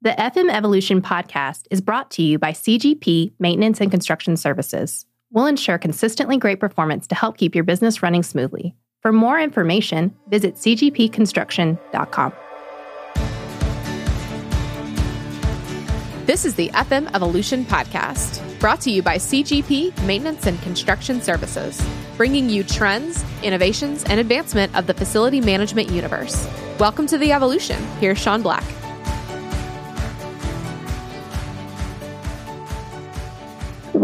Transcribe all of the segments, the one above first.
The FM Evolution podcast is brought to you by CGP Maintenance and Construction Services. We'll ensure consistently great performance to help keep your business running smoothly. For more information, visit cgpconstruction.com. This is the FM Evolution podcast, brought to you by CGP Maintenance and Construction Services, bringing you trends, innovations, and advancement of the facility management universe. Welcome to the evolution. Here's Sean Blake.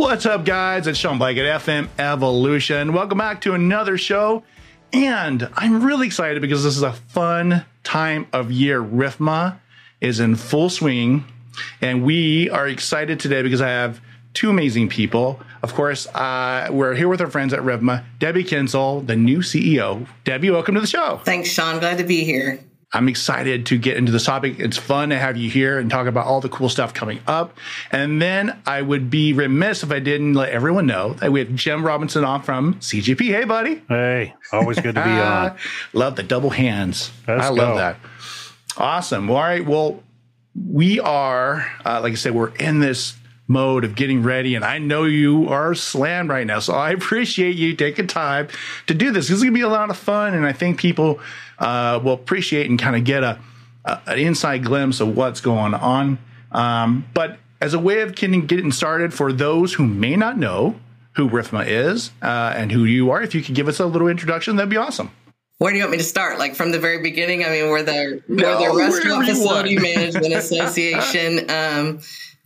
What's up, guys? It's Sean Blake at FM Evolution. Welcome back to another show. And I'm really excited because this is a fun time of year. RIFMA is in full swing. And we are excited today because I have two amazing people. Of course, uh, we're here with our friends at RIFMA, Debbie Kinsel, the new CEO. Debbie, welcome to the show. Thanks, Sean. Glad to be here. I'm excited to get into this topic. It's fun to have you here and talk about all the cool stuff coming up. And then I would be remiss if I didn't let everyone know that we have Jim Robinson on from CGP. Hey, buddy. Hey, always good to be on. love the double hands. Let's I love go. that. Awesome. Well, all right. Well, we are, uh, like I said, we're in this mode of getting ready, and I know you are slammed right now. So I appreciate you taking time to do this. This is going to be a lot of fun, and I think people uh, will appreciate and kind of get a, a an inside glimpse of what's going on. Um, but as a way of getting getting started for those who may not know who RIFMA is uh, and who you are, if you could give us a little introduction, that'd be awesome. Where do you want me to start? Like from the very beginning? I mean, we're the No, we're the Restaurant Facility. Management Association. Um,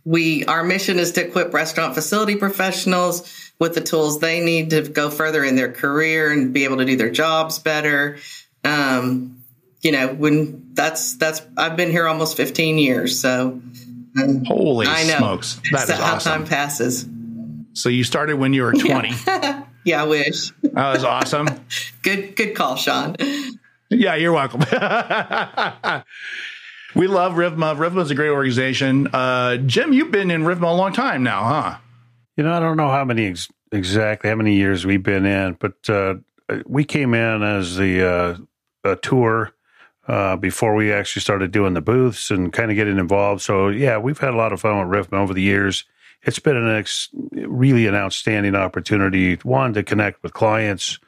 we our mission is to equip restaurant facility professionals with the tools they need to go further in their career and be able to do their jobs better. Um, you know, when that's that's I've been here almost 15 years, so um, Holy I know smokes, that So is how awesome. time passes. So you started when you were 20. Yeah, I wish. That was awesome. Good good call, Sean. Yeah, you're welcome. we love RIFMA. RIFMA is a great organization. Uh, Jim, you've been in RIFMA a long time now, huh? You know, I don't know how many ex- exactly how many years we've been in, but uh, we came in as the uh, a tour uh, before we actually started doing the booths and kind of getting involved. So yeah, we've had a lot of fun with RIFMA over the years. It's been an ex- really an outstanding opportunity. One to connect with clients,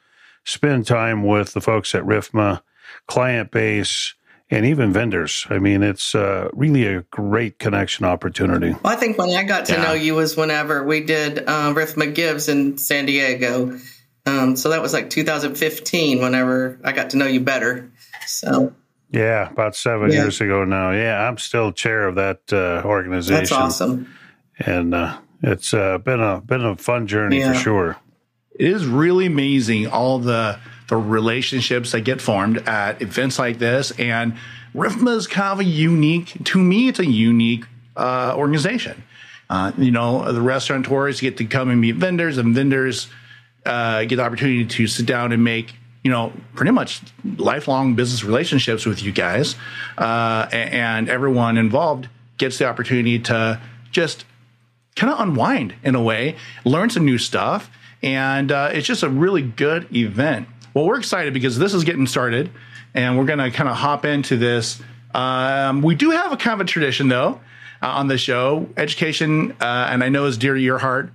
spend time with the folks at RIFMA, client base, and even vendors. I mean, it's uh, really a great connection opportunity. Well, I think when I got to Yeah. know you was whenever we did uh, Riff McGibbs in San Diego. Um, so that was like 2015. Whenever I got to know you better. So Yeah, about seven Yeah. years ago now. Yeah, I'm still chair of that uh, organization, that's awesome. and uh, it's uh, been a been a fun journey Yeah. for sure. It is really amazing all the the relationships that get formed at events like this. And RIFMA is kind of a unique, to me, it's a unique uh, organization. Uh, you know, the restaurateurs get to come and meet vendors, and vendors uh, get the opportunity to sit down and make, you know, pretty much lifelong business relationships with you guys. Uh, and everyone involved gets the opportunity to just kind of unwind in a way, learn some new stuff, and uh, it's just a really good event. Well, we're excited because this is getting started, and we're going to kind of hop into this. Um, we do have a kind of a tradition, though, uh, on the show. Education, uh, and I know is dear to your heart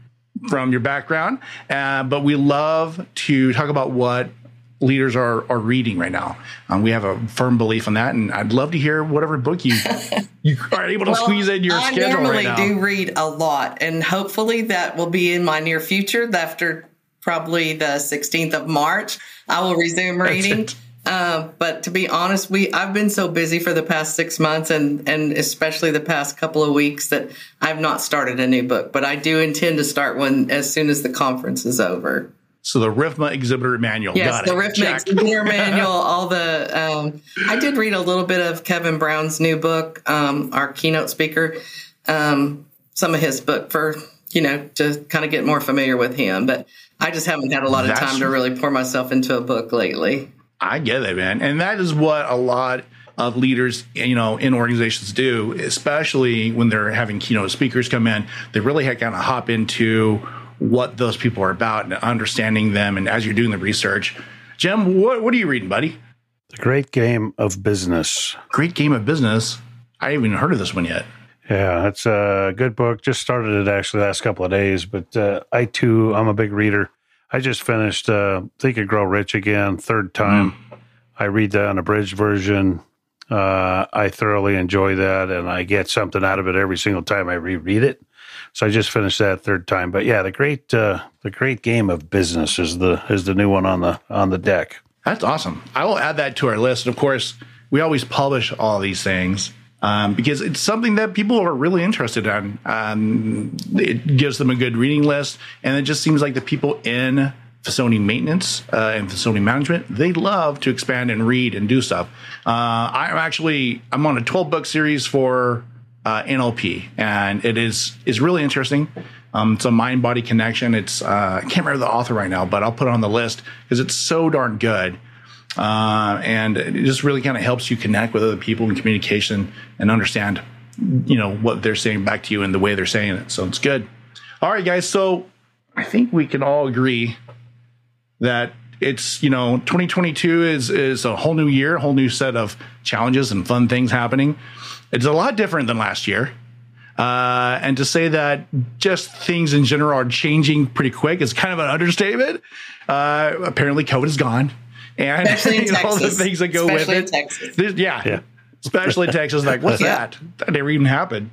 from your background, uh, but we love to talk about what leaders are are reading right now. Um, we have a firm belief on that, and I'd love to hear whatever book you you are able to squeeze in your I schedule normally right now. do read a lot, and hopefully that will be in my near future. After probably the 16th of March, I will resume reading. Uh, but to be honest, we I've been so busy for the past six months, and and especially the past couple of weeks that I've not started a new book. But I do intend to start one as soon as the conference is over. So the RIFMA exhibitor manual. Yes, Got the it. Riff Check. Beginner Manual, all the. Um, I did read a little bit of Kevin Brown's new book, um, our keynote speaker, um, some of his book for, you know, to kind of get more familiar with him. But I just haven't had a lot of That's- time to really pour myself into a book lately. I get it, man. And that is what a lot of leaders, you know, in organizations do, especially when they're having keynote speakers come in. They really have kind of hop into what those people are about and understanding them. And as you're doing the research, Jim, what, what are you reading, buddy? The Great Game of Business. Great Game of Business. I haven't even heard of this one yet. Yeah, it's a good book. Just started it actually last couple of days, but uh, I too, I'm a big reader. I just finished uh, Think and Grow Rich again, third time. Mm. I read the unabridged version. Uh, I thoroughly enjoy that, and I get something out of it every single time I reread it. So I just finished that third time. But yeah, the great uh, the great game of business is the is the new one on the on the deck. That's awesome. I will add that to our list. Of course, we always publish all these things um, because it's something that people are really interested in. Um, it gives them a good reading list, and it just seems like the people in facility maintenance uh, and facility management they love to expand and read and do stuff. Uh, I'm actually I'm on a 12 book series for uh, NLP, and it is is really interesting. Um, it's a mind body connection. It's uh, I can't remember the author right now, but I'll put it on the list because it's so darn good. Uh, and it just really kind of helps you connect with other people in communication and understand, you know, what they're saying back to you and the way they're saying it. So it's good. All right, guys. So I think we can all agree that it's you know 2022 is is a whole new year, a whole new set of challenges and fun things happening. It's a lot different than last year. Uh, and to say that just things in general are changing pretty quick is kind of an understatement. Uh, apparently, COVID is gone, and all the things that go especially with it. Yeah, yeah, especially Texas. Like, what's yeah. that? That never even happened.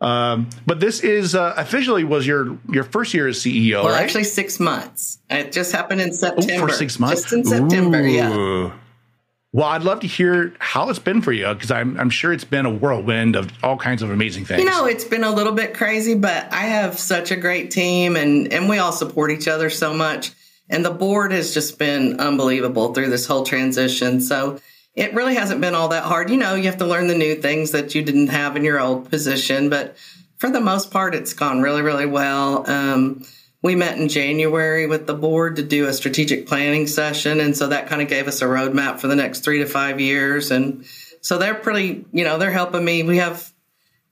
Um, but this is uh, officially was your your first year as CEO, well, right? Actually, six months. It just happened in September. Oh, for six months, just in September. Ooh. Yeah. Well, I'd love to hear how it's been for you because I'm, I'm sure it's been a whirlwind of all kinds of amazing things. You know, it's been a little bit crazy, but I have such a great team and, and we all support each other so much. And the board has just been unbelievable through this whole transition. So it really hasn't been all that hard. You know, you have to learn the new things that you didn't have in your old position, but for the most part, it's gone really, really well. Um, we met in January with the board to do a strategic planning session. And so that kind of gave us a roadmap for the next three to five years. And so they're pretty, you know, they're helping me. We have,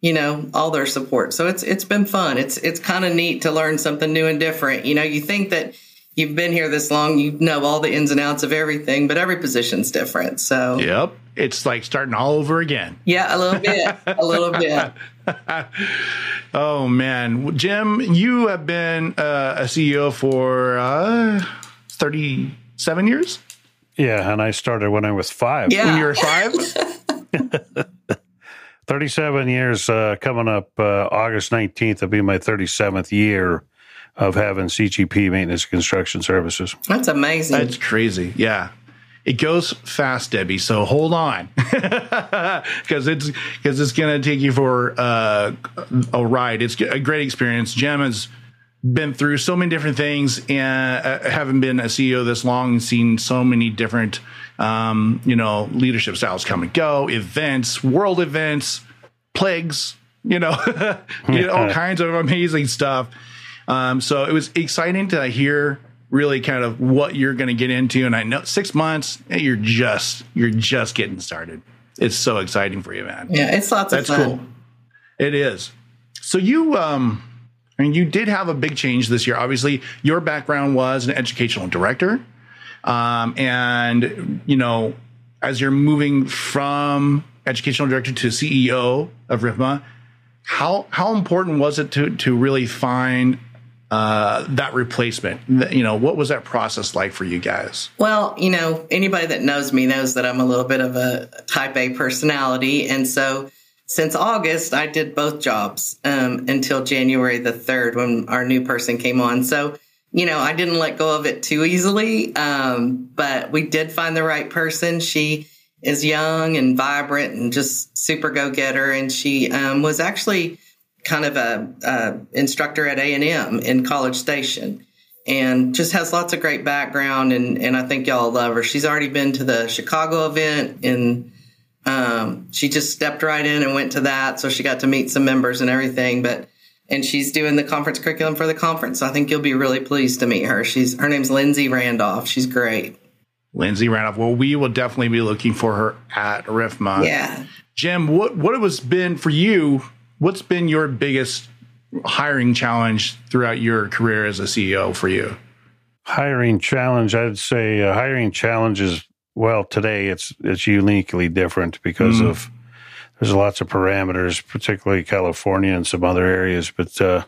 you know, all their support. So it's, it's been fun. It's, it's kind of neat to learn something new and different. You know, you think that you've been here this long, you know all the ins and outs of everything, but every position's different. So, yep. It's like starting all over again. Yeah, a little bit. a little bit. oh man, Jim, you have been uh, a CEO for uh, thirty-seven years. Yeah, and I started when I was five. Yeah, when you were five. 37 years uh, coming up uh, August 19th will be my 37th year of having CGP maintenance construction services. That's amazing. That's crazy. Yeah it goes fast, Debbie. So hold on, because it's because it's going to take you for uh, a ride. It's a great experience. Jim has been through so many different things, and uh, having been a CEO this long and seen so many different, um, you know, leadership styles come and go, events, world events, plagues, you know, you know all kinds of amazing stuff. Um, so it was exciting to hear really kind of what you're going to get into. And I know six months, you're just you're just getting started. It's so exciting for you, man. Yeah, it's lots That's of fun. That's cool. It is. So you, um, I mean, you did have a big change this year. Obviously, your background was an educational director, um, and you know, as you're moving from educational director to CEO of RIFMA, how how important was it to to really find uh, that replacement? You know, what was that process like for you guys? Well, you know, anybody that knows me knows that I'm a little bit of a type A personality. And so since August, I did both jobs um, until January the 3rd when our new person came on. So, you know, I didn't let go of it too easily, um, but we did find the right person. She is young and vibrant and just super go getter. And she um, was actually kind of a, a instructor at A&M in College Station and just has lots of great background and, and I think y'all love her. She's already been to the Chicago event and um, she just stepped right in and went to that. So she got to meet some members and everything, but and she's doing the conference curriculum for the conference. So I think you'll be really pleased to meet her. She's her name's Lindsay Randolph. She's great. Lindsay Randolph. Well, we will definitely be looking for her at RIFMA. Yeah. Jim, what what it was been for you what's been your biggest hiring challenge throughout your career as a CEO for you? Hiring challenge, I'd say uh, hiring challenge is well today it's it's uniquely different because mm. of there's lots of parameters, particularly California and some other areas. But uh,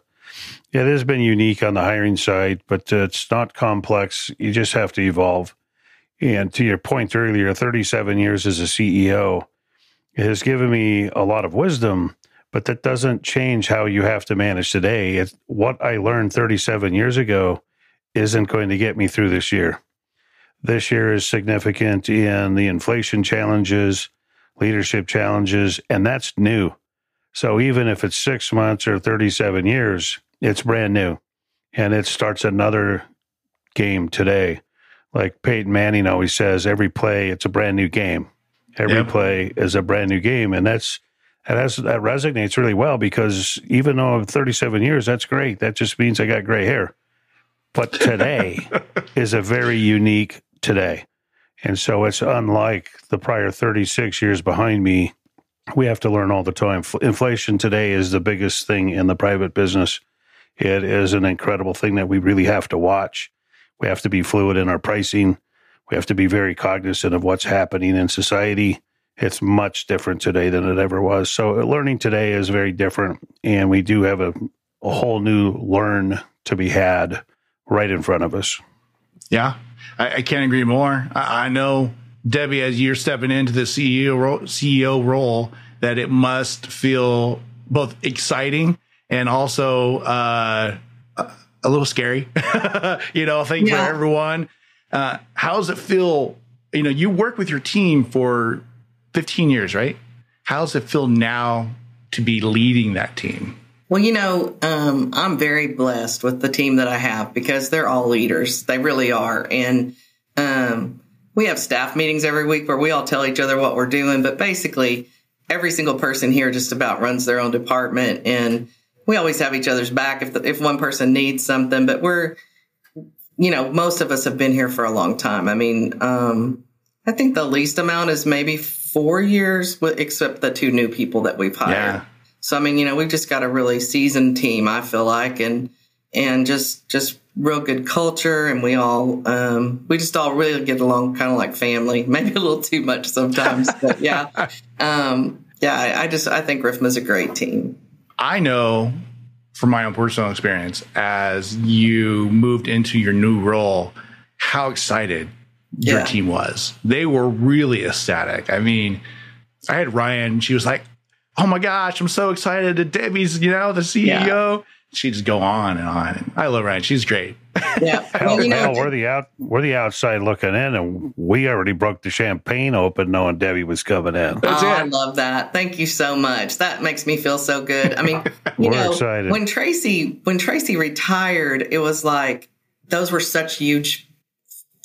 yeah, it has been unique on the hiring side, but uh, it's not complex. You just have to evolve. And to your point earlier, 37 years as a CEO has given me a lot of wisdom, but that doesn't change how you have to manage today. It's, what I learned 37 years ago isn't going to get me through this year. This year is significant in the inflation challenges, leadership challenges, and that's new. So even if it's six months or 37 years, it's brand new and it starts another game today. Like Peyton Manning always says, every play, it's a brand new game. Every yep. play is a brand new game. And that's, that, has, that resonates really well because even though I'm 37 years, that's great. That just means I got gray hair. But today is a very unique today. And so it's unlike the prior 36 years behind me. We have to learn all the time. Inflation today is the biggest thing in the private business. It is an incredible thing that we really have to watch. We have to be fluid in our pricing. We have to be very cognizant of what's happening in society. It's much different today than it ever was. So learning today is very different. And we do have a, a whole new learn to be had right in front of us. Yeah, I, I can't agree more. I, I, know Debbie, as you're stepping into the CEO role, CEO role, that it must feel both exciting and also uh, a little scary. you know, I think yeah. for everyone. Uh, how does it feel? You know, you work with your team for 15 years, right? How does it feel now to be leading that team? Well, you know, um, I'm very blessed with the team that I have because they're all leaders. They really are. And um, we have staff meetings every week where we all tell each other what we're doing. But basically, every single person here just about runs their own department. And we always have each other's back if, the, if one person needs something. But we're, you know, most of us have been here for a long time. I mean, um, I think the least amount is maybe four years, except the two new people that we've hired. Yeah. So I mean, you know, we've just got a really seasoned team. I feel like, and and just just real good culture, and we all um, we just all really get along, kind of like family. Maybe a little too much sometimes, but yeah, um, yeah. I, I just I think is a great team. I know from my own personal experience as you moved into your new role how excited your yeah. team was. They were really ecstatic. I mean, I had Ryan, she was like, oh my gosh, I'm so excited. Debbie's, you know, the CEO. Yeah. She'd just go on and on. I love Ryan. She's great. Yeah. hell, you know, hell, we're the out we're the outside looking in and we already broke the champagne open knowing Debbie was coming in. Oh, That's oh, it. I love that. Thank you so much. That makes me feel so good. I mean, you know, excited. when Tracy when Tracy retired, it was like those were such huge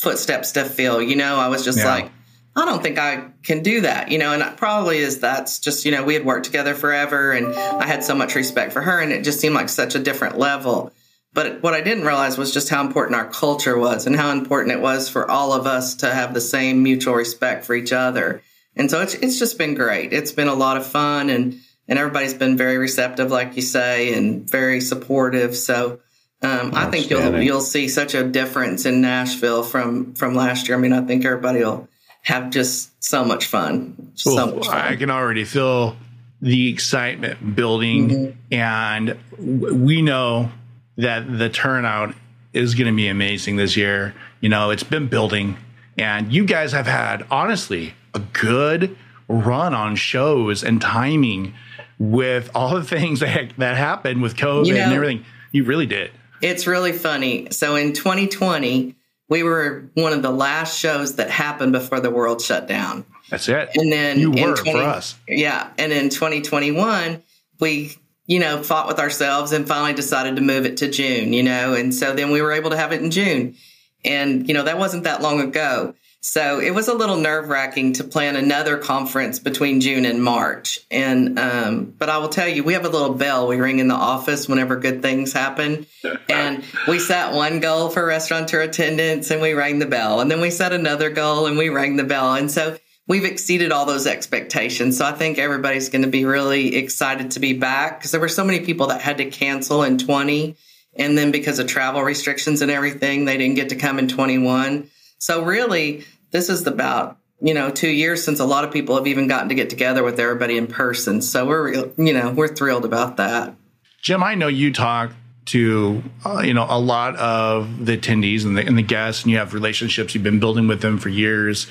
footsteps to fill. You know, I was just yeah. like I don't think I can do that, you know, and probably is that's just, you know, we had worked together forever and I had so much respect for her and it just seemed like such a different level. But what I didn't realize was just how important our culture was and how important it was for all of us to have the same mutual respect for each other. And so it's, it's just been great. It's been a lot of fun and, and everybody's been very receptive, like you say, and very supportive. So, um, I think you'll, you'll see such a difference in Nashville from, from last year. I mean, I think everybody will, have just so much fun. So much fun. I can already feel the excitement building, mm-hmm. and we know that the turnout is going to be amazing this year. You know, it's been building, and you guys have had honestly a good run on shows and timing with all the things that that happened with COVID you know, and everything. You really did. It's really funny. So in 2020, we were one of the last shows that happened before the world shut down. That's it. And then you were 20, for us. Yeah. And in 2021, we, you know, fought with ourselves and finally decided to move it to June, you know, and so then we were able to have it in June. And, you know, that wasn't that long ago. So it was a little nerve wracking to plan another conference between June and March. And, um, but I will tell you, we have a little bell we ring in the office whenever good things happen. and we set one goal for restaurateur attendance and we rang the bell. And then we set another goal and we rang the bell. And so we've exceeded all those expectations. So I think everybody's going to be really excited to be back because there were so many people that had to cancel in 20. And then because of travel restrictions and everything, they didn't get to come in 21. So really, this is about you know, two years since a lot of people have even gotten to get together with everybody in person. So we're, you know, we're thrilled about that. Jim, I know you talk to uh, you know a lot of the attendees and the, and the guests, and you have relationships you've been building with them for years.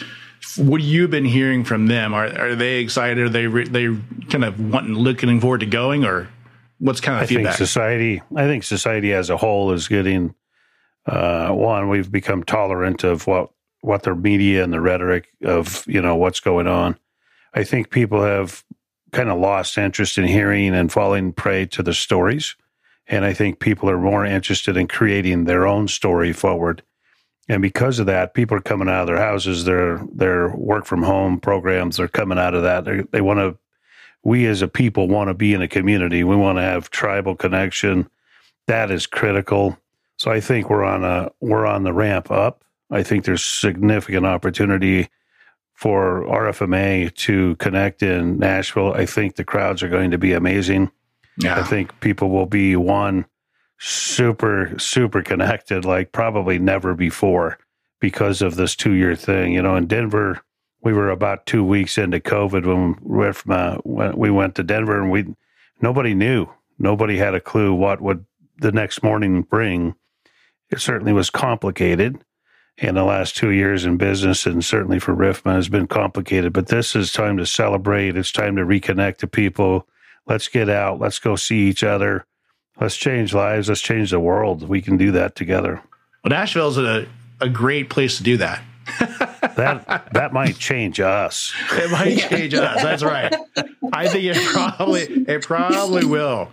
What have you been hearing from them? Are are they excited? Are they re- they kind of wanting looking forward to going, or what's kind of I feedback? think society. I think society as a whole is getting uh, one. We've become tolerant of what what their media and the rhetoric of you know what's going on. I think people have kind of lost interest in hearing and falling prey to the stories. And I think people are more interested in creating their own story forward. And because of that, people are coming out of their houses, their their work from home programs are coming out of that. They're, they want to, we as a people want to be in a community. We want to have tribal connection. That is critical. So I think we're on a we're on the ramp up. I think there's significant opportunity for RFMA to connect in Nashville. I think the crowds are going to be amazing. yeah, I think people will be one super super connected like probably never before because of this two year thing. You know, in Denver, we were about two weeks into COVID when we went from uh, when we went to Denver, and we nobody knew, nobody had a clue what would the next morning bring. It certainly was complicated. In the last two years in business, and certainly for Riffman, has been complicated. But this is time to celebrate. It's time to reconnect to people. Let's get out. Let's go see each other. Let's change lives. Let's change the world. We can do that together. well, Nashville's a a great place to do that. That that might change us. It might change us. That's right. I think it probably it probably will.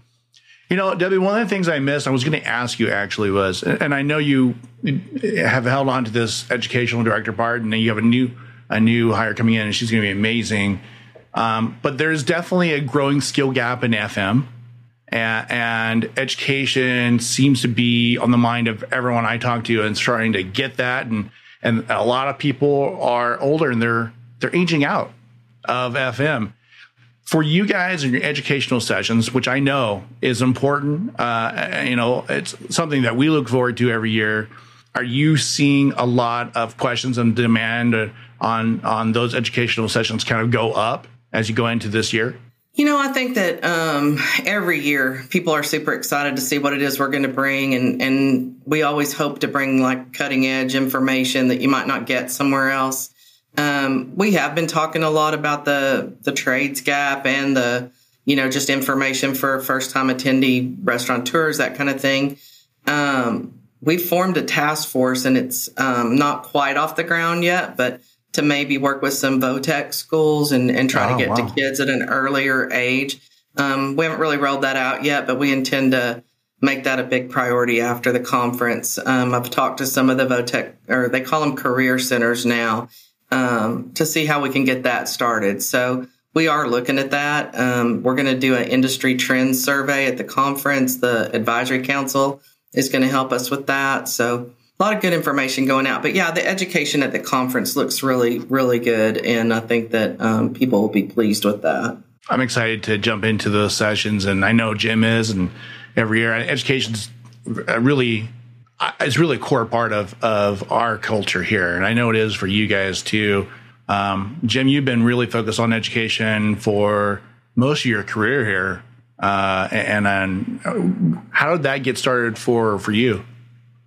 You know, Debbie, one of the things I missed, I was going to ask you actually was, and I know you have held on to this educational director part, and you have a new a new hire coming in, and she's going to be amazing. Um, but there's definitely a growing skill gap in FM, and, and education seems to be on the mind of everyone I talk to, and starting to get that. And and a lot of people are older, and they're they're aging out of FM for you guys in your educational sessions, which I know is important, uh, you know, it's something that we look forward to every year. Are you seeing a lot of questions and demand on on those educational sessions kind of go up as you go into this year? You know, I think that um, every year people are super excited to see what it is we're going to bring, and and we always hope to bring like cutting edge information that you might not get somewhere else. Um, we have been talking a lot about the the trades gap and the you know just information for first time attendee restaurateurs that kind of thing. Um, we formed a task force, and it's um, not quite off the ground yet, but to maybe work with some VOTEC schools and, and try Oh, to get wow. to kids at an earlier age. Um, we haven't really rolled that out yet, but we intend to make that a big priority after the conference. Um, I've talked to some of the VOTEC, or they call them career centers now, um, to see how we can get that started. So we are looking at that. Um, we're going to do an industry trends survey at the conference. The advisory council is going to help us with that. So a lot of good information going out. But yeah, the education at the conference looks really, really good. And I think that um, people will be pleased with that. I'm excited to jump into those sessions, and I know Jim is, and every year education's a really uh, it's really a core part of of our culture here, and I know it is for you guys too. Um, Jim, you've been really focused on education for most of your career here, uh, and, and how did that get started for for you?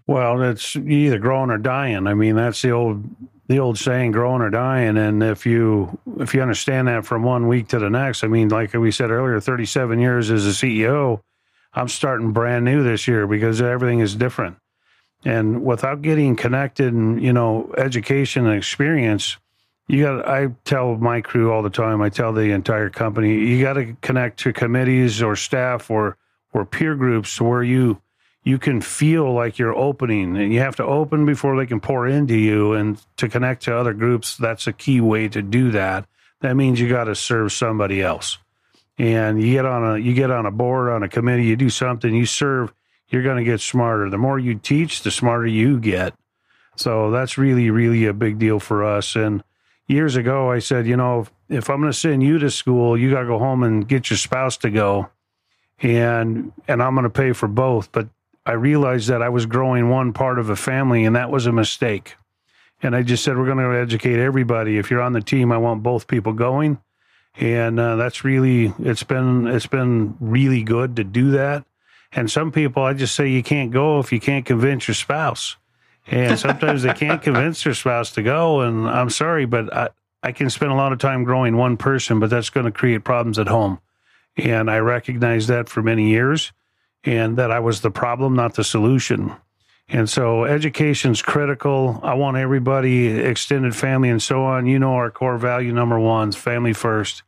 Well, it's either growing or dying. I mean, that's the old the old saying, growing or dying. And if you if you understand that from one week to the next, I mean, like we said earlier, 37 years as a CEO, I'm starting brand new this year because everything is different. And without getting connected and you know education and experience, you got. I tell my crew all the time. I tell the entire company, you got to connect to committees or staff or or peer groups where you you can feel like you're opening and you have to open before they can pour into you and to connect to other groups that's a key way to do that that means you got to serve somebody else and you get on a you get on a board on a committee you do something you serve you're going to get smarter the more you teach the smarter you get so that's really really a big deal for us and years ago i said you know if, if i'm going to send you to school you got to go home and get your spouse to go and and i'm going to pay for both but I realized that I was growing one part of a family, and that was a mistake. And I just said, we're going to educate everybody. If you're on the team, I want both people going. And uh, that's really, it's been, it's been really good to do that. And some people, I just say you can't go if you can't convince your spouse. And sometimes they can't convince their spouse to go. And I'm sorry, but I, I can spend a lot of time growing one person, but that's going to create problems at home. And I recognized that for many years and that I was the problem, not the solution. And so education's critical. I want everybody, extended family and so on. You know, our core value number one is family first.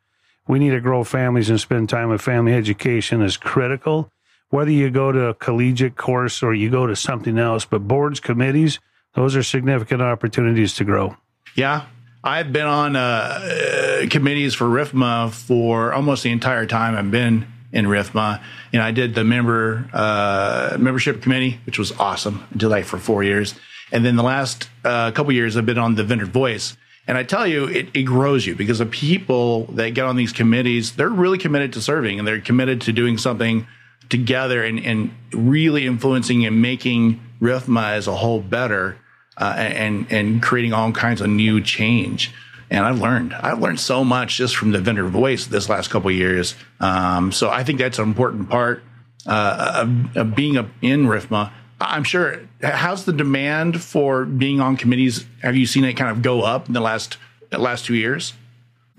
We need to grow families and spend time with family. Education is critical. Whether you go to a collegiate course or you go to something else, but boards, committees, those are significant opportunities to grow. Yeah. I've been on uh, uh, committees for RIFMA for almost the entire time I've been in RIFMA. And I did the member uh, membership committee, which was awesome. I did that for four years. And then the last uh, couple years, I've been on the vendor voice. And I tell you, it, it grows you because the people that get on these committees, they're really committed to serving and they're committed to doing something together and, and really influencing and making RIFMA as a whole better uh, and, and creating all kinds of new change and I've learned. I've learned so much just from the vendor voice this last couple years. Um, so I think that's an important part uh, of, of, being a, in RIFMA. I'm sure. How's the demand for being on committees? Have you seen it kind of go up in the last the last two years?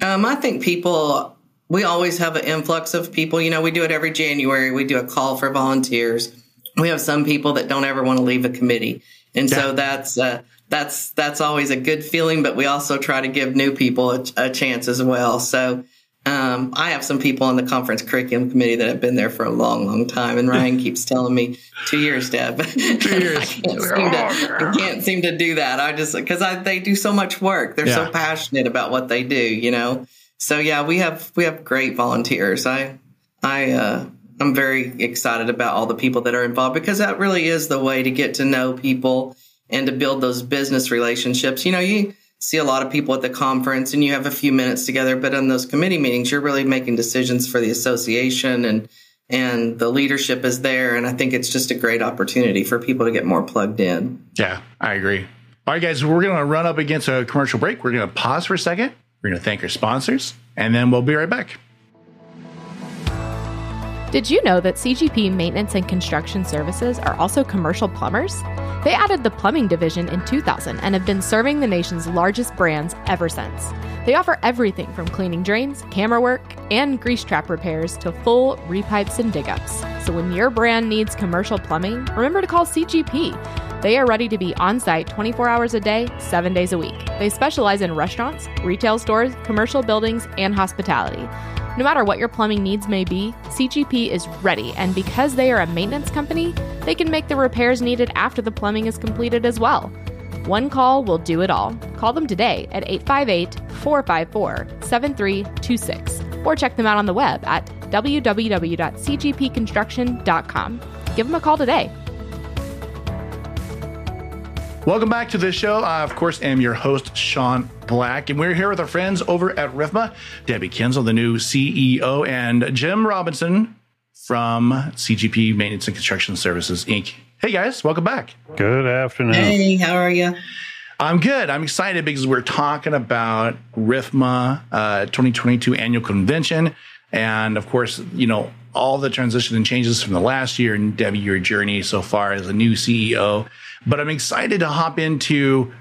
Um, I think people. We always have an influx of people. You know, we do it every January. We do a call for volunteers. We have some people that don't ever want to leave a committee, and yeah. so that's uh, that's that's always a good feeling. But we also try to give new people a, a chance as well. So um, I have some people on the conference curriculum committee that have been there for a long, long time, and Ryan keeps telling me two years, Deb. Two years. I, can't seem to, I can't seem to do that. I just because they do so much work. They're yeah. so passionate about what they do, you know. So yeah, we have we have great volunteers. I I uh, I'm very excited about all the people that are involved because that really is the way to get to know people and to build those business relationships. You know, you see a lot of people at the conference and you have a few minutes together, but in those committee meetings, you're really making decisions for the association and and the leadership is there. And I think it's just a great opportunity for people to get more plugged in. Yeah, I agree. All right, guys, we're going to run up against a commercial break. We're going to pause for a second. We're going to thank our sponsors, and then we'll be right back. Did you know that CGP Maintenance and Construction Services are also commercial plumbers? They added the plumbing division in 2000 and have been serving the nation's largest brands ever since. They offer everything from cleaning drains, camera work, and grease trap repairs to full repipes and dig ups. So when your brand needs commercial plumbing, remember to call CGP. They are ready to be on site 24 hours a day, 7 days a week. They specialize in restaurants, retail stores, commercial buildings, and hospitality. No matter what your plumbing needs may be, CGP is ready, and because they are a maintenance company, they can make the repairs needed after the plumbing is completed as well. One call will do it all. Call them today at 858 454 7326 or check them out on the web at www.cgpconstruction.com. Give them a call today. Welcome back to the show. I, of course, am your host, Sean Blake, and we're here with our friends over at RIFMA, Debbie Kinsel, the new CEO, and Jim Robinson from CGP Maintenance and Construction Services, Inc. Hey, guys, welcome back. Good afternoon. Hey, how are you? I'm good. I'm excited because we're talking about RIFMA uh, 2022 annual convention. And of course, you know, all the transition and changes from the last year and Debbie, your journey so far as a new CEO. But I'm excited to hop into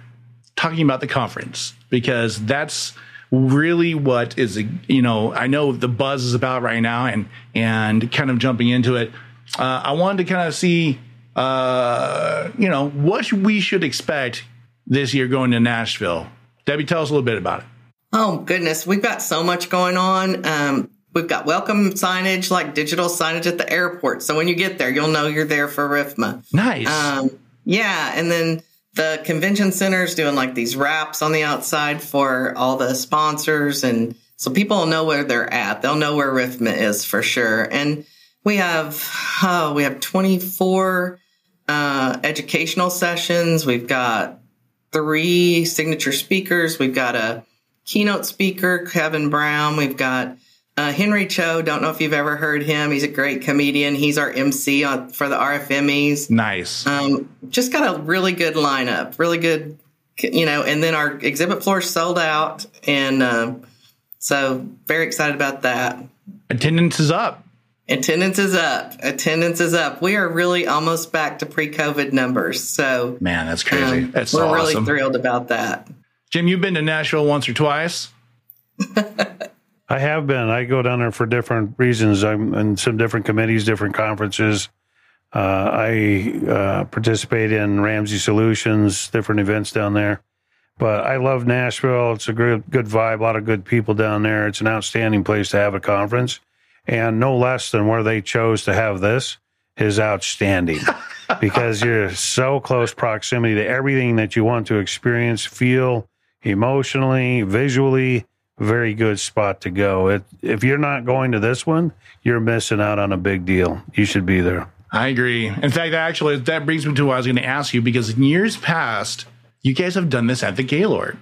talking about the conference because that's really what is you know I know the buzz is about right now and and kind of jumping into it. Uh, I wanted to kind of see uh, you know what we should expect this year going to Nashville. Debbie, tell us a little bit about it. Oh goodness, we've got so much going on. Um, we've got welcome signage, like digital signage at the airport, so when you get there, you'll know you're there for RIFMA. Nice. Um, yeah. And then the convention center is doing like these wraps on the outside for all the sponsors. And so people will know where they're at. They'll know where RIFMA is for sure. And we have, oh, we have 24 uh, educational sessions. We've got three signature speakers. We've got a keynote speaker, Kevin Brown. We've got uh, Henry Cho, don't know if you've ever heard him. He's a great comedian. He's our MC on, for the RFMEs. Nice. Um, just got a really good lineup, really good you know, and then our exhibit floor sold out. And um, so very excited about that. Attendance is up. Attendance is up. Attendance is up. We are really almost back to pre-COVID numbers. So man, that's crazy. Um, that's we're so really thrilled about that. Jim, you've been to Nashville once or twice. I have been. I go down there for different reasons. I'm in some different committees, different conferences. Uh, I uh, participate in Ramsey Solutions, different events down there. But I love Nashville. It's a good, good vibe, a lot of good people down there. It's an outstanding place to have a conference. And no less than where they chose to have this is outstanding because you're so close proximity to everything that you want to experience, feel emotionally, visually. Very good spot to go. It, if you're not going to this one, you're missing out on a big deal. You should be there. I agree. In fact, actually, that brings me to what I was going to ask you because in years past, you guys have done this at the Gaylord,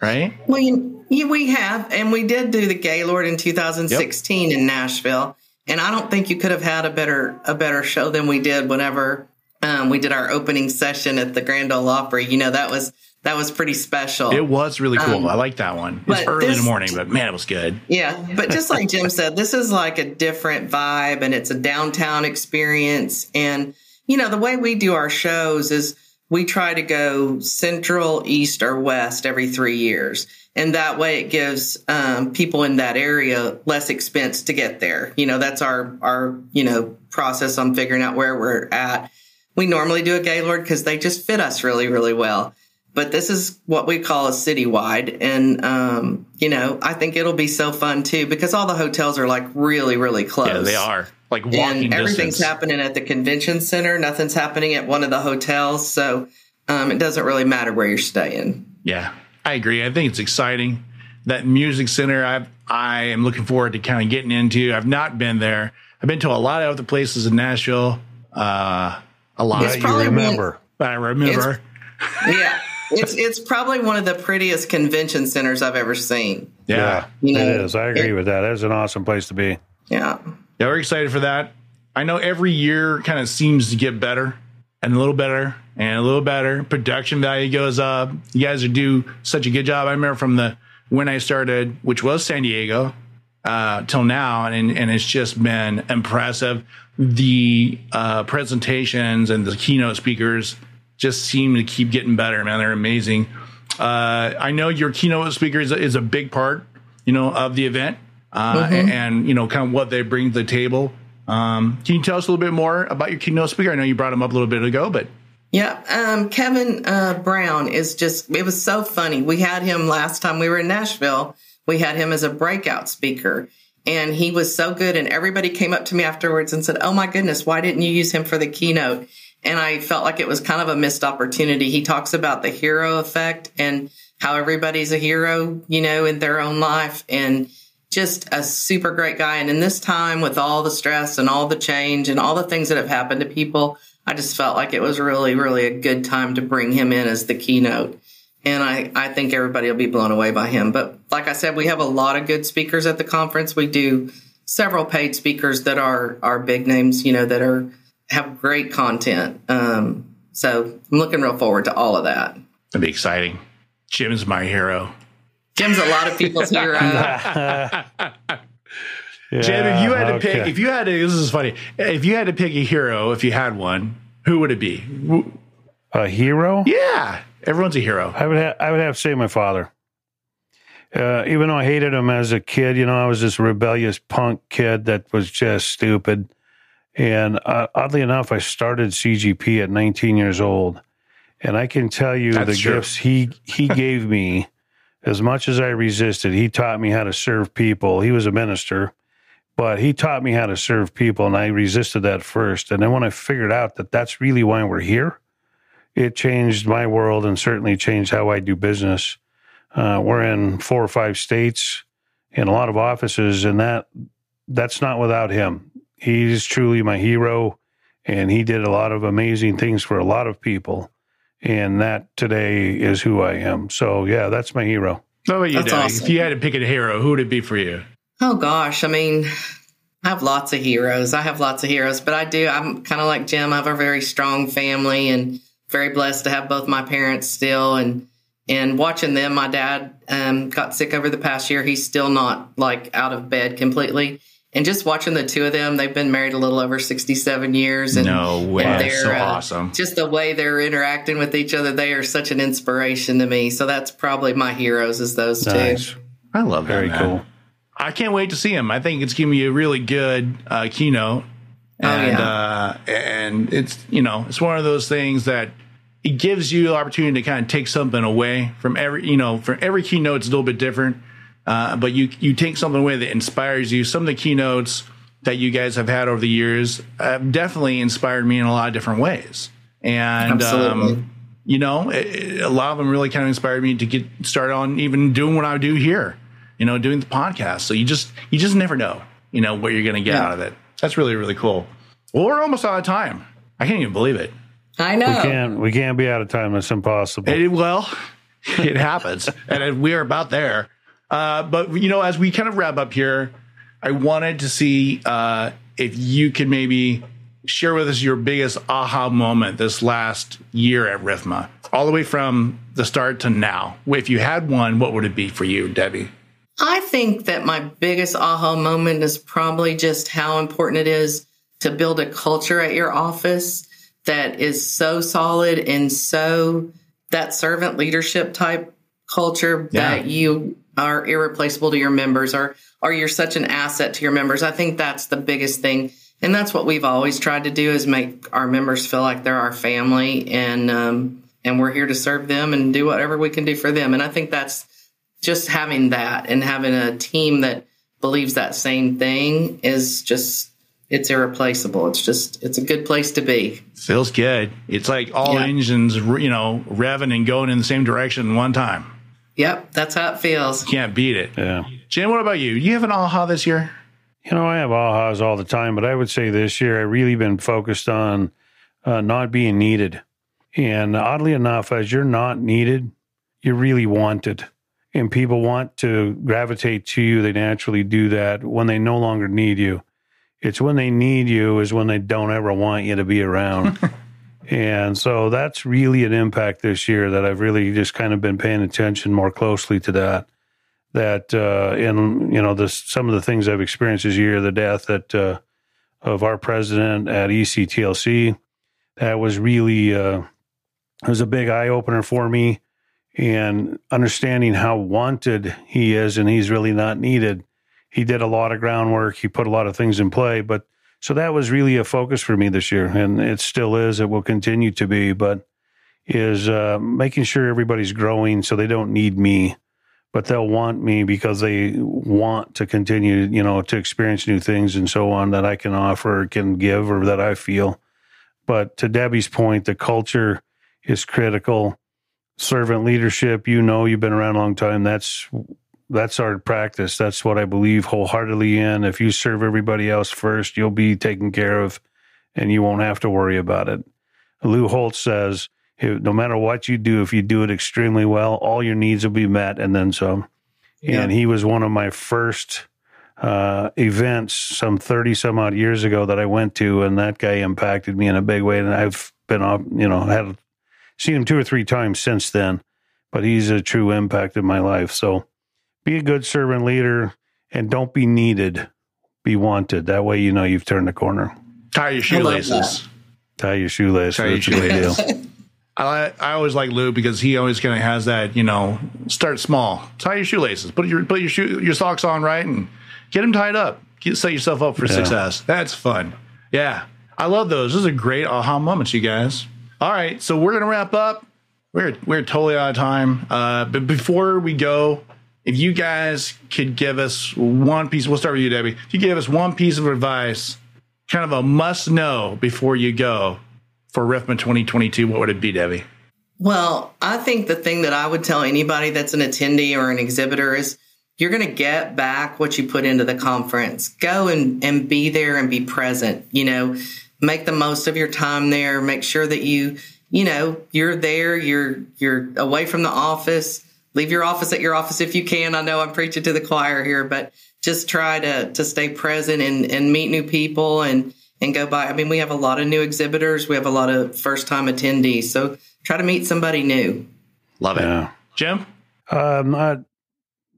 right? Well, you, you, we have, and we did do the Gaylord in 2016 yep. in Nashville, and I don't think you could have had a better a better show than we did whenever um, we did our opening session at the Grand Ole Opry. You know, that was that was pretty special. It was really cool. Um, I like that one. It's early this, in the morning, but man, it was good. Yeah, but just like Jim said, this is like a different vibe, and it's a downtown experience. And you know, the way we do our shows is we try to go central, east, or west every three years. And that way it gives um, people in that area less expense to get there. You know, that's our, our, you know, process on figuring out where we're at. We normally do a Gaylord because they just fit us really, really well. But this is what we call a citywide. And, um, you know, I think it'll be so fun too because all the hotels are like really, really close. Yeah, they are like walking and everything's distance. happening at the convention center. Nothing's happening at one of the hotels. So um, it doesn't really matter where you're staying. Yeah, I agree. I think it's exciting. That music center, I I am looking forward to kind of getting into. I've not been there. I've been to a lot of other places in Nashville. Uh, a lot. It's you remember. One, I remember. yeah. It's it's probably one of the prettiest convention centers I've ever seen. Yeah, you know, it is. I agree it, with that. It's an awesome place to be. Yeah. Yeah, we're excited for that. I know every year kind of seems to get better and a little better and a little better. Production value goes up. You guys are do such a good job. I remember from the when I started, which was San Diego, uh, till now, and and it's just been impressive. The uh, presentations and the keynote speakers just seem to keep getting better. Man, they're amazing. Uh, I know your keynote speaker is, is a big part, you know, of the event uh, mm-hmm. and, and, you know, kind of what they bring to the table. Um, can you tell us a little bit more about your keynote speaker? I know you brought him up a little bit ago, but yeah, um, Kevin uh, Brown is just, it was so funny. We had him last time we were in Nashville. We had him as a breakout speaker and he was so good. And everybody came up to me afterwards and said, Oh my goodness, why didn't you use him for the keynote? And I felt like it was kind of a missed opportunity. He talks about the hero effect and how everybody's a hero, you know, in their own life. And just a super great guy. And in this time with all the stress and all the change and all the things that have happened to people, I just felt like it was really, really a good time to bring him in as the keynote. And I, I think everybody will be blown away by him. But like I said, we have a lot of good speakers at the conference. We do several paid speakers that are, are big names, you know, that are, have great content. Um, so I'm looking real forward to all of that. It'll be exciting. Jim's my hero. Jim's a lot of people's hero. Yeah, Jim, if you had to okay. pick, if you had to, this is funny. If you had to pick a hero, if you had one, who would it be? a hero, Yeah, everyone's a hero. I would ha- I would have to say my father. Uh, even though I hated him as a kid, you know, I was this rebellious punk kid that was just stupid. And uh, oddly enough, I started CGP at 19 years old, and I can tell you That's the true. gifts he he gave me. As much as I resisted, he taught me how to serve people. He was a minister, but he taught me how to serve people, and I resisted that first. And then when I figured out that that's really why we're here, it changed my world and certainly changed how I do business. Uh, we're in four or five states and a lot of offices, and that that's not without him. He's truly my hero, and he did a lot of amazing things for a lot of people. And that today is who I am. So yeah, that's my hero. How about you, That's Debbie? awesome. If you had to pick a hero, who would it be for you? Oh gosh, I mean, I have lots of heroes. I have lots of heroes, but I do. I'm kind of like Jim. I have a very strong family and very blessed to have both my parents still. And And watching them, my dad um, got sick over the past year. He's still not like out of bed completely. And just watching the two of them, they've been married a little over 67 years. And, no way. and That's so awesome. Just the way they're interacting with each other, they are such an inspiration to me. So that's probably my heroes is those Nice. two. I love that. Very cool. I can't wait to see him. I think it's giving me a really good uh, keynote. Oh, And, yeah. uh, and it's, you know, it's one of those things that it gives you the opportunity to kind of take something away from every, you know, for every keynote, it's a little bit different. Uh, but you, you take something away that inspires you. Some of the keynotes that you guys have had over the years have definitely inspired me in a lot of different ways. And, Absolutely. um, you know, it, it- a lot of them really kind of inspired me to get started on even doing what I do here, you know, doing the podcast. So you just, you just never know, you know, what you're going to get Yeah. out of it. That's really, really cool. Well, we're almost out of time. I can't even believe it. I know. We can't we can't be out of time. That's impossible. It, well, it happens, and we are about there. Uh, but you know, as we kind of wrap up here, I wanted to see uh, if you could maybe share with us your biggest aha moment this last year at RIFMA, all the way from the start to now. If you had one, what would it be for you, Debbie? I think that my biggest aha moment is probably just how important it is to build a culture at your office that is so solid and so that servant leadership type culture Yeah. that you are irreplaceable to your members or or you're such an asset to your members. I think that's the biggest thing. And that's what we've always tried to do is make our members feel like they're our family and um and we're here to serve them and do whatever we can do for them. And I think that's just having that and having a team that believes that same thing is just it's irreplaceable. It's just it's a good place to be. Feels good. It's like all Yeah. engines, you know, revving and going in the same direction one time. Yep, that's how it feels. Can't beat it. yeah. Jim, what about you? You have an aha this year? You know, I have ahas all the time, but I would say this year I really been focused on uh, not being needed. And oddly enough, as you're not needed, you're really wanted. And people want to gravitate to you. They naturally do that when they no longer need you. It's when they need you is when they don't ever want you to be around. and so that's really an impact this year that I've really just kind of been paying attention more closely to that that uh, in you know the some of the things I've experienced this year, the death that uh, of our president at ECTLC, that was really uh, it was a big eye opener for me, and understanding how wanted he is, and he's really not needed. He did a lot of groundwork. He put a lot of things in play, but so that was really a focus for me this year, and it still is. It will continue to be, but is uh, making sure everybody's growing so they don't need me but they'll want me because they want to continue, you know, to experience new things and so on that I can offer, can give, or that I feel. But to Debbie's point, the culture is critical. Servant leadership, you know, you've been around a long time. That's that's our practice. That's what I believe wholeheartedly in. If you serve everybody else first, you'll be taken care of, and you won't have to worry about it. Lou Holtz says, no matter what you do, if you do it extremely well, all your needs will be met and then some. And he was one of my first uh, events some 30 some odd years ago that I went to, and that guy impacted me in a big way. And I've been, off, you know, had seen him two or three times since then, but he's a true impact in my life. So be a good servant leader and don't be needed, be wanted. That way, you know, you've turned the corner. Tie your shoelaces. Tie your shoelace. Tie your That's a big deal. shoelaces. I I always like Lou because he always kind of has that you know start small, tie your shoelaces, put your put your shoe your socks on right, and get them tied up. Get, set yourself up for success. That's fun. Yeah, I love those. Those are great aha moments, you guys. All right, so we're gonna wrap up. We're we're totally out of time. Uh, but before we go, if you guys could give us one piece, we'll start with you, Debbie. If you give us one piece of advice, kind of a must know before you go for RIFMA 2022, what would it be, Debbie? Well, I think the thing that I would tell anybody that's an attendee or an exhibitor is you're going to get back what you put into the conference. Go and, and be there and be present. You know, make the most of your time there. Make sure that you, you know, you're there. You're you're away from the office. Leave your office at your office if you can. I know I'm preaching to the choir here, but just try to to stay present and and meet new people and and go by. I mean, we have a lot of new exhibitors. We have a lot of first time attendees. So try to meet somebody new. Love it. Yeah. Jim? Um, uh,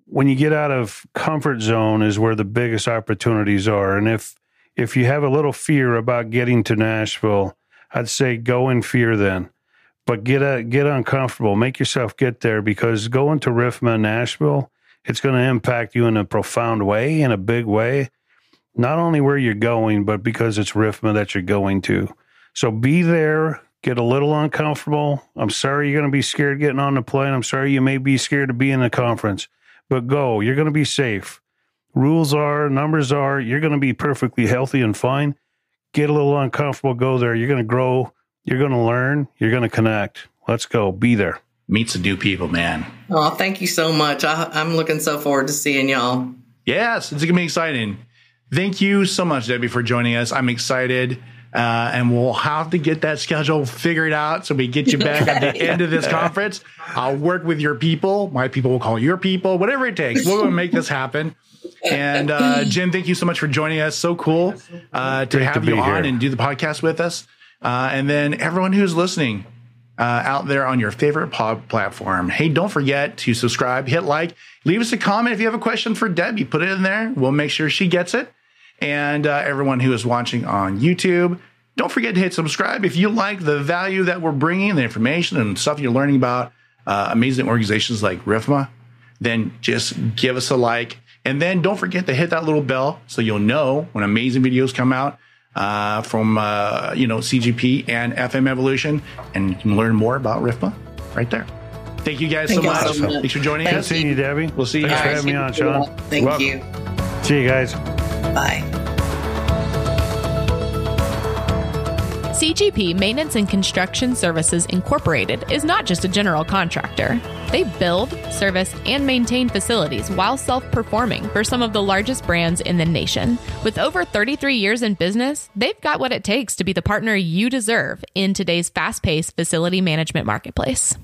when you get out of comfort zone is where the biggest opportunities are. And if if you have a little fear about getting to Nashville, I'd say go in fear then. But get a, get uncomfortable, make yourself get there because going to RIFMA Nashville, it's going to impact you in a profound way, in a big way. Not only where you're going, but because it's RIFMA that you're going to. So be there, get a little uncomfortable. I'm sorry you're going to be scared getting on the plane. I'm sorry you may be scared to be in the conference, but go. You're going to be safe. Rules are, numbers are, you're going to be perfectly healthy and fine. Get a little uncomfortable, go there. You're going to grow, you're going to learn, you're going to connect. Let's go. Be there. Meet some new people, man. Oh, thank you so much. I, I'm looking so forward to seeing y'all. Yes, it's going to be exciting. Thank you so much, Debbie, for joining us. I'm excited. Uh, and we'll have to get that schedule figured out so we get you back at the end of this conference. I'll work with your people. My people will call your people, whatever it takes. We're going to make this happen. And uh, Jim, thank you so much for joining us. So cool uh, to Great have to you on here. and do the podcast with us. Uh, and then everyone who's listening uh, out there on your favorite pod platform, hey, don't forget to subscribe, hit like, leave us a comment if you have a question for Debbie. Put it in there. We'll make sure she gets it. And uh, everyone who is watching on YouTube, don't forget to hit subscribe if you like the value that we're bringing, the information and stuff you're learning about uh, amazing organizations like RIFMA. Then just give us a like. And then don't forget to hit that little bell so you'll know when amazing videos come out uh, from uh, you know CGP and FM Evolution, and you can learn more about RIFMA right there. Thank you guys Thank so, you much. so much. Thanks for joining Thank us. Good seeing you, Debbie. We'll see you Thanks for guys. having me on, Sean. Thank Welcome. you. See you guys. Bye. CGP Maintenance and Construction Services Incorporated is not just a general contractor. They build, service, and maintain facilities while self performing for some of the largest brands in the nation. With over 33 years in business, they've got what it takes to be the partner you deserve in today's fast paced facility management marketplace.